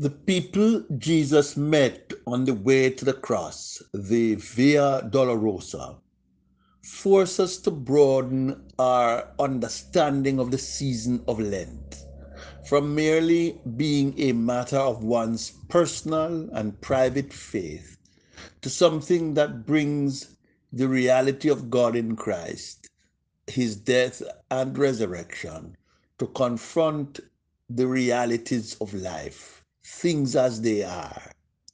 The people Jesus met on the way to the cross, the Via Dolorosa, force us to broaden our understanding of the season of Lent from merely being a matter of one's personal and private faith to something that brings the reality of God in Christ, his death and resurrection, to confront the realities of life, things as they are,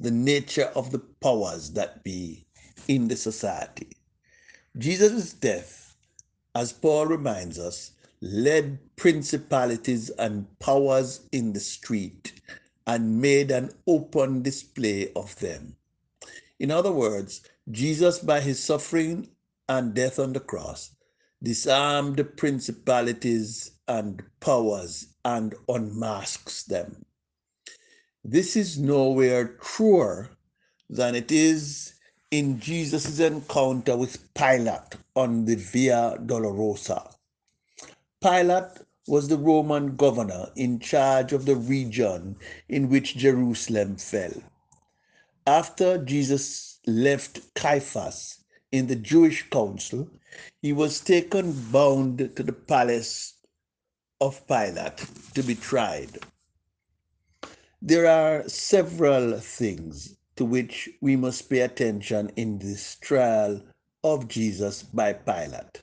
the nature of the powers that be in the society. Jesus' death, as Paul reminds us, led principalities and powers in the street and made an open display of them. In other words, Jesus, by his suffering and death on the cross, disarmed the principalities and powers and unmasks them. This is nowhere truer than it is in Jesus' encounter with Pilate on the Via Dolorosa. Pilate was the Roman governor in charge of the region in which Jerusalem fell. After Jesus left Caiaphas in the Jewish council, he was taken bound to the palace of Pilate to be tried. There are several things to which we must pay attention in this trial of Jesus by Pilate.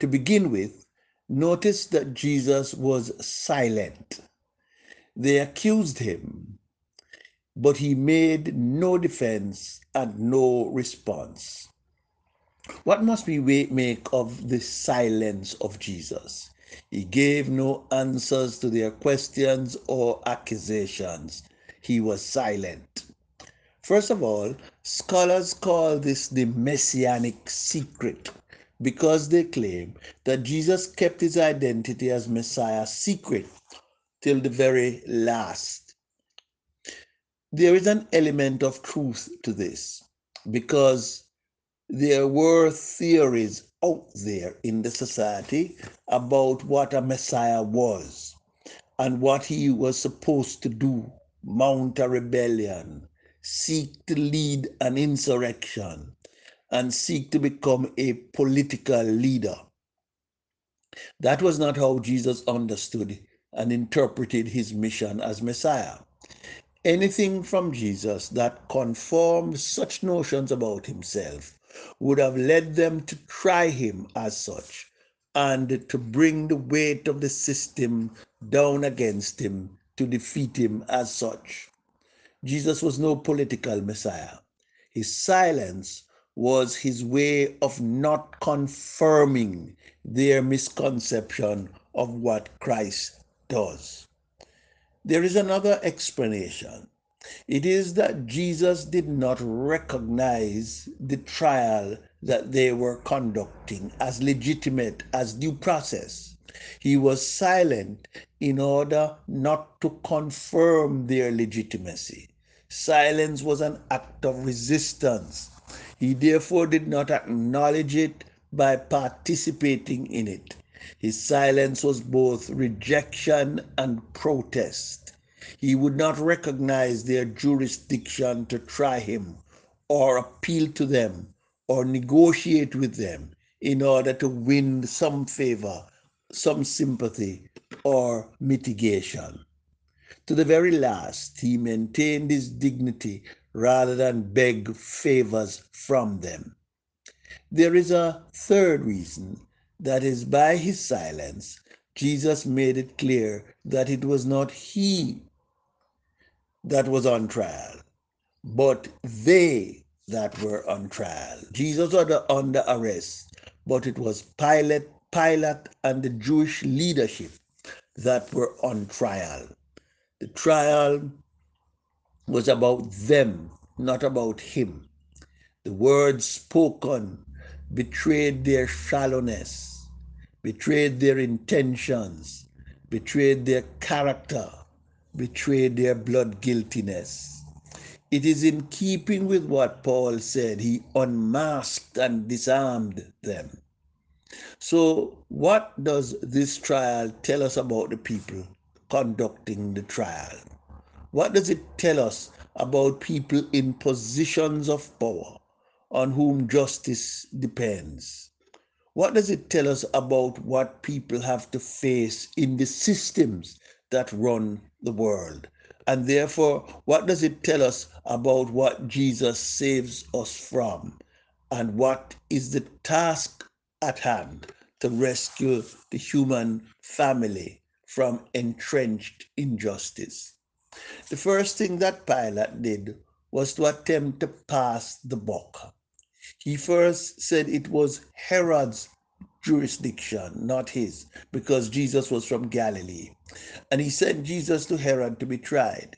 To begin with, notice that Jesus was silent. They accused him but he made no defense and no response. What must we make of the silence of Jesus? He gave no answers to their questions or accusations. He was silent. First of all, scholars call this the messianic secret because they claim that Jesus kept his identity as Messiah secret till the very last there is an element of truth to this because there were theories out there in the society about what a Messiah was and what he was supposed to do mount a rebellion, seek to lead an insurrection, and seek to become a political leader. That was not how Jesus understood and interpreted his mission as Messiah anything from Jesus that conforms such notions about himself would have led them to try him as such and to bring the weight of the system down against him to defeat him as such. Jesus was no political messiah. His silence was his way of not confirming their misconception of what Christ does. There is another explanation. It is that Jesus did not recognize the trial that they were conducting as legitimate as due process. He was silent in order not to confirm their legitimacy. Silence was an act of resistance. He therefore did not acknowledge it by participating in it. His silence was both rejection and protest. He would not recognize their jurisdiction to try him or appeal to them or negotiate with them in order to win some favor, some sympathy, or mitigation. To the very last, he maintained his dignity rather than beg favors from them. There is a third reason that is, by his silence, Jesus made it clear that it was not he that was on trial, but they that were on trial. Jesus was under arrest, but it was Pilate Pilate and the Jewish leadership that were on trial. The trial was about them, not about him. The words spoken betrayed their shallowness, betrayed their intentions, betrayed their character, betrayed their blood guiltiness. It is in keeping with what Paul said. He unmasked and disarmed them. So, what does this trial tell us about the people conducting the trial? What does it tell us about people in positions of power on whom justice depends? What does it tell us about what people have to face in the systems that run the world? And therefore, what does it tell us about what Jesus saves us from? And what is the task at hand to rescue the human family from entrenched injustice? The first thing that Pilate did was to attempt to pass the buck. He first said it was Herod's jurisdiction, not his, because Jesus was from Galilee. And he sent Jesus to Herod to be tried.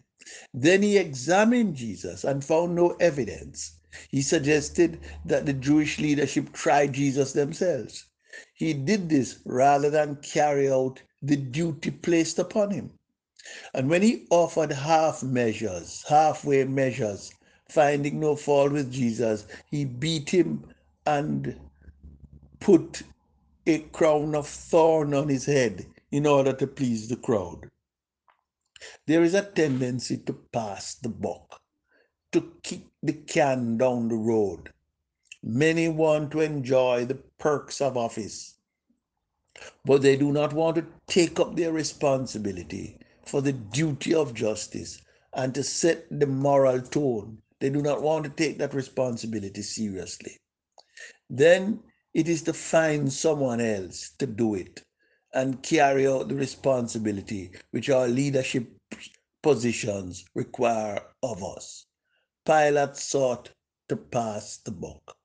Then he examined Jesus and found no evidence. He suggested that the Jewish leadership try Jesus themselves. He did this rather than carry out the duty placed upon him. And when he offered half measures, halfway measures, finding no fault with Jesus, he beat him and put a crown of thorn on his head in order to please the crowd. There is a tendency to pass the buck, to kick the can down the road. Many want to enjoy the perks of office, but they do not want to take up their responsibility for the duty of justice and to set the moral tone. They do not want to take that responsibility seriously. Then it is to find someone else to do it and carry out the responsibility which our leadership positions require of us. Pilate sought to pass the buck.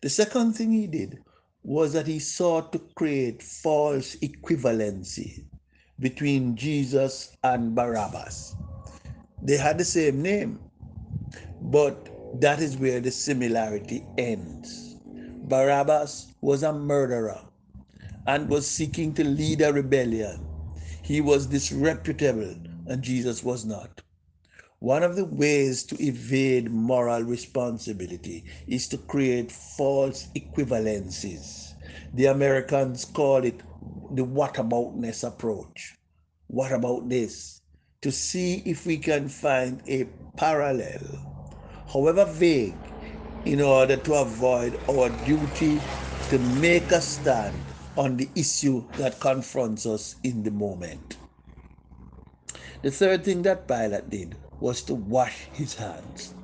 The second thing he did was that he sought to create false equivalency between Jesus and Barabbas. They had the same name, but that is where the similarity ends. Barabbas was a murderer and was seeking to lead a rebellion. He was disreputable and Jesus was not. One of the ways to evade moral responsibility is to create false equivalencies. The Americans call it the whataboutness approach. What about this? To see if we can find a parallel, however vague, in order to avoid our duty to make a stand on the issue that confronts us in the moment. The third thing that Pilate did was to wash his hands.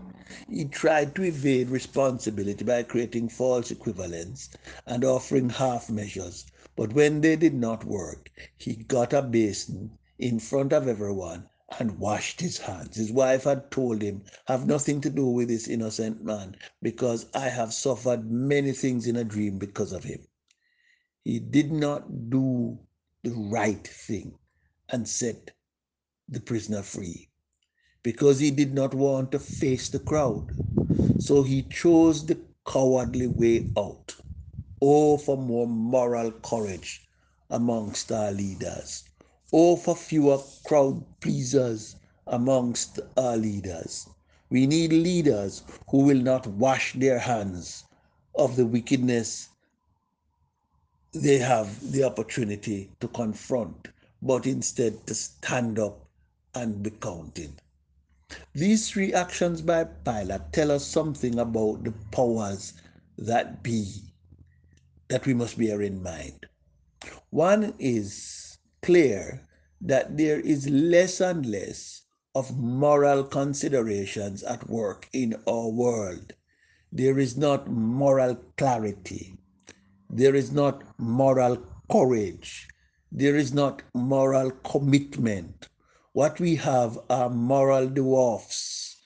He tried to evade responsibility by creating false equivalents and offering half measures, but when they did not work, he got a basin in front of everyone and washed his hands. His wife had told him, Have nothing to do with this innocent man, because I have suffered many things in a dream because of him. He did not do the right thing and set the prisoner free because he did not want to face the crowd. So he chose the cowardly way out. Oh, for more moral courage amongst our leaders. Oh, for fewer crowd pleasers amongst our leaders. We need leaders who will not wash their hands of the wickedness they have the opportunity to confront, but instead to stand up and be counted. These three actions by Pilate tell us something about the powers that be that we must bear in mind. One is clear that there is less and less of moral considerations at work in our world. There is not moral clarity. There is not moral courage. There is not moral commitment. What we have are moral dwarfs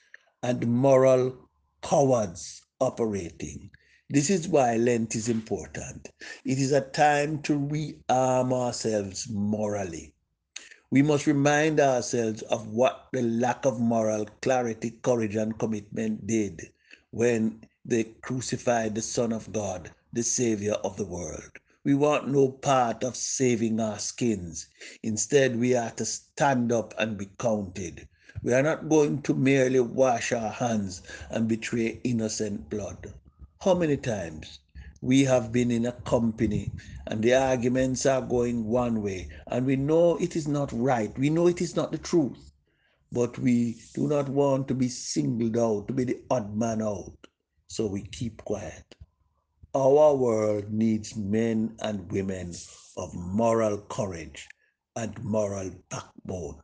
and moral cowards operating. This is why Lent is important. It is a time to rearm ourselves morally. We must remind ourselves of what the lack of moral clarity, courage, and commitment did when they crucified the Son of God, the Savior of the world. We want no part of saving our skins. Instead, we are to stand up and be counted. We are not going to merely wash our hands and betray innocent blood. How many times we have been in a company and the arguments are going one way and we know it is not right. We know it is not the truth, but we do not want to be singled out, to be the odd man out. So we keep quiet. Our world needs men and women of moral courage and moral backbone.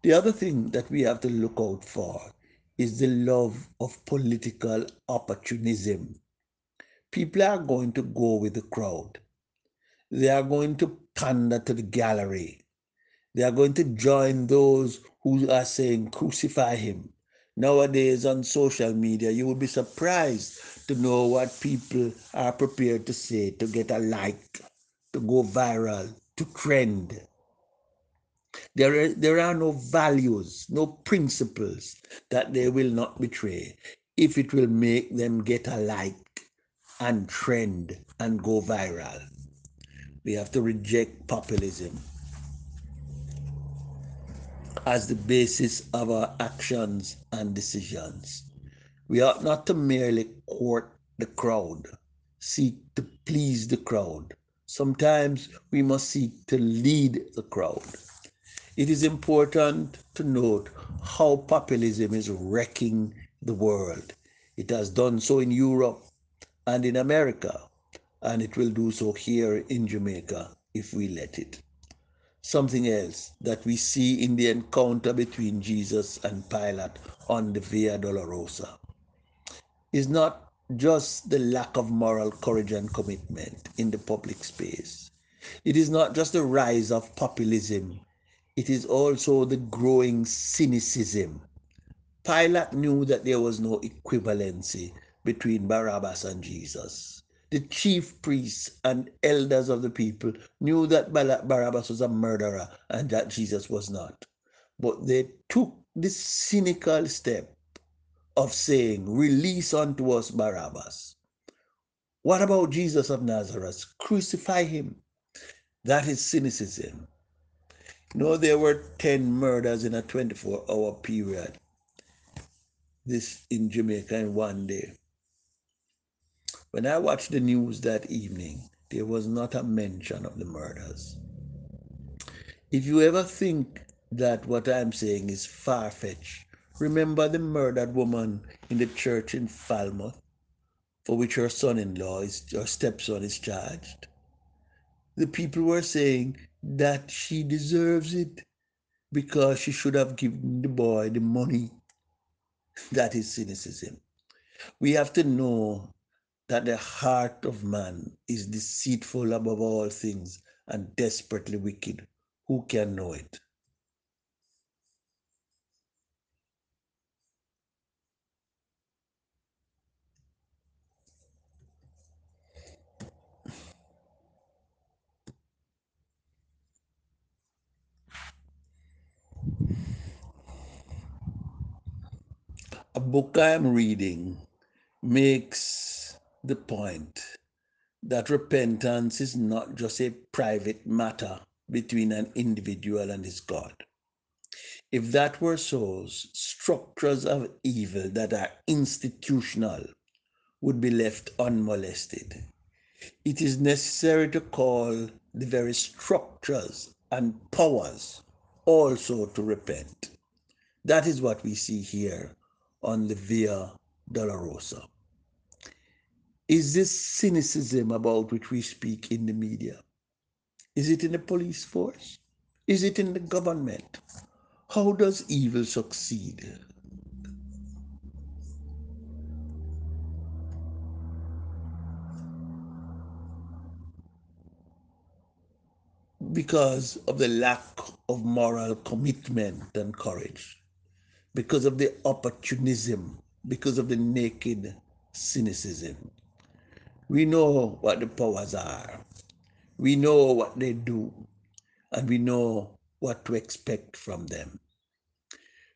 The other thing that we have to look out for is the love of political opportunism. People are going to go with the crowd. They are going to pander to the gallery. They are going to join those who are saying, crucify him. Nowadays on social media, you will be surprised to know what people are prepared to say to get a like, to go viral, to trend. There, are, there are no values, no principles that they will not betray if it will make them get a like and trend and go viral. We have to reject populism as the basis of our actions and decisions. We ought not to merely court the crowd, seek to please the crowd. Sometimes we must seek to lead the crowd. It is important to note how populism is wrecking the world. It has done so in Europe and in America, and it will do so here in Jamaica if we let it something else that we see in the encounter between Jesus and Pilate on the Via Dolorosa is not just the lack of moral courage and commitment in the public space. It is not just the rise of populism, it is also the growing cynicism. Pilate knew that there was no equivalency between Barabbas and Jesus the chief priests and elders of the people knew that Barabbas was a murderer and that Jesus was not. But they took the cynical step of saying, Release unto us Barabbas. What about Jesus of Nazareth? Crucify him. That is cynicism. Know, there were 10 murders in a 24 hour period. This in Jamaica in one day. When I watched the news that evening, there was not a mention of the murders. If you ever think that what I'm saying is far fetched, remember the murdered woman in the church in Falmouth, for which her son in law, her stepson, is charged. The people were saying that she deserves it because she should have given the boy the money. That is cynicism. We have to know that the heart of man is deceitful above all things and desperately wicked. Who can know it? A book I am reading makes the point that repentance is not just a private matter between an individual and his God. If that were so, structures of evil that are institutional would be left unmolested. It is necessary to call the very structures and powers also to repent. That is what we see here on the Via Dolorosa. Is this cynicism about which we speak in the media? Is it in the police force? Is it in the government? How does evil succeed? Because of the lack of moral commitment and courage, because of the opportunism, because of the naked cynicism. We know what the powers are. We know what they do, and we know what to expect from them.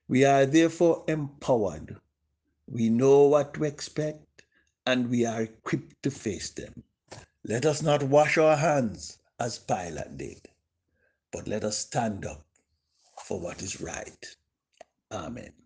We are therefore empowered. We know what to expect, and we are equipped to face them. Let us not wash our hands as Pilate did, but let us stand up for what is right. Amen.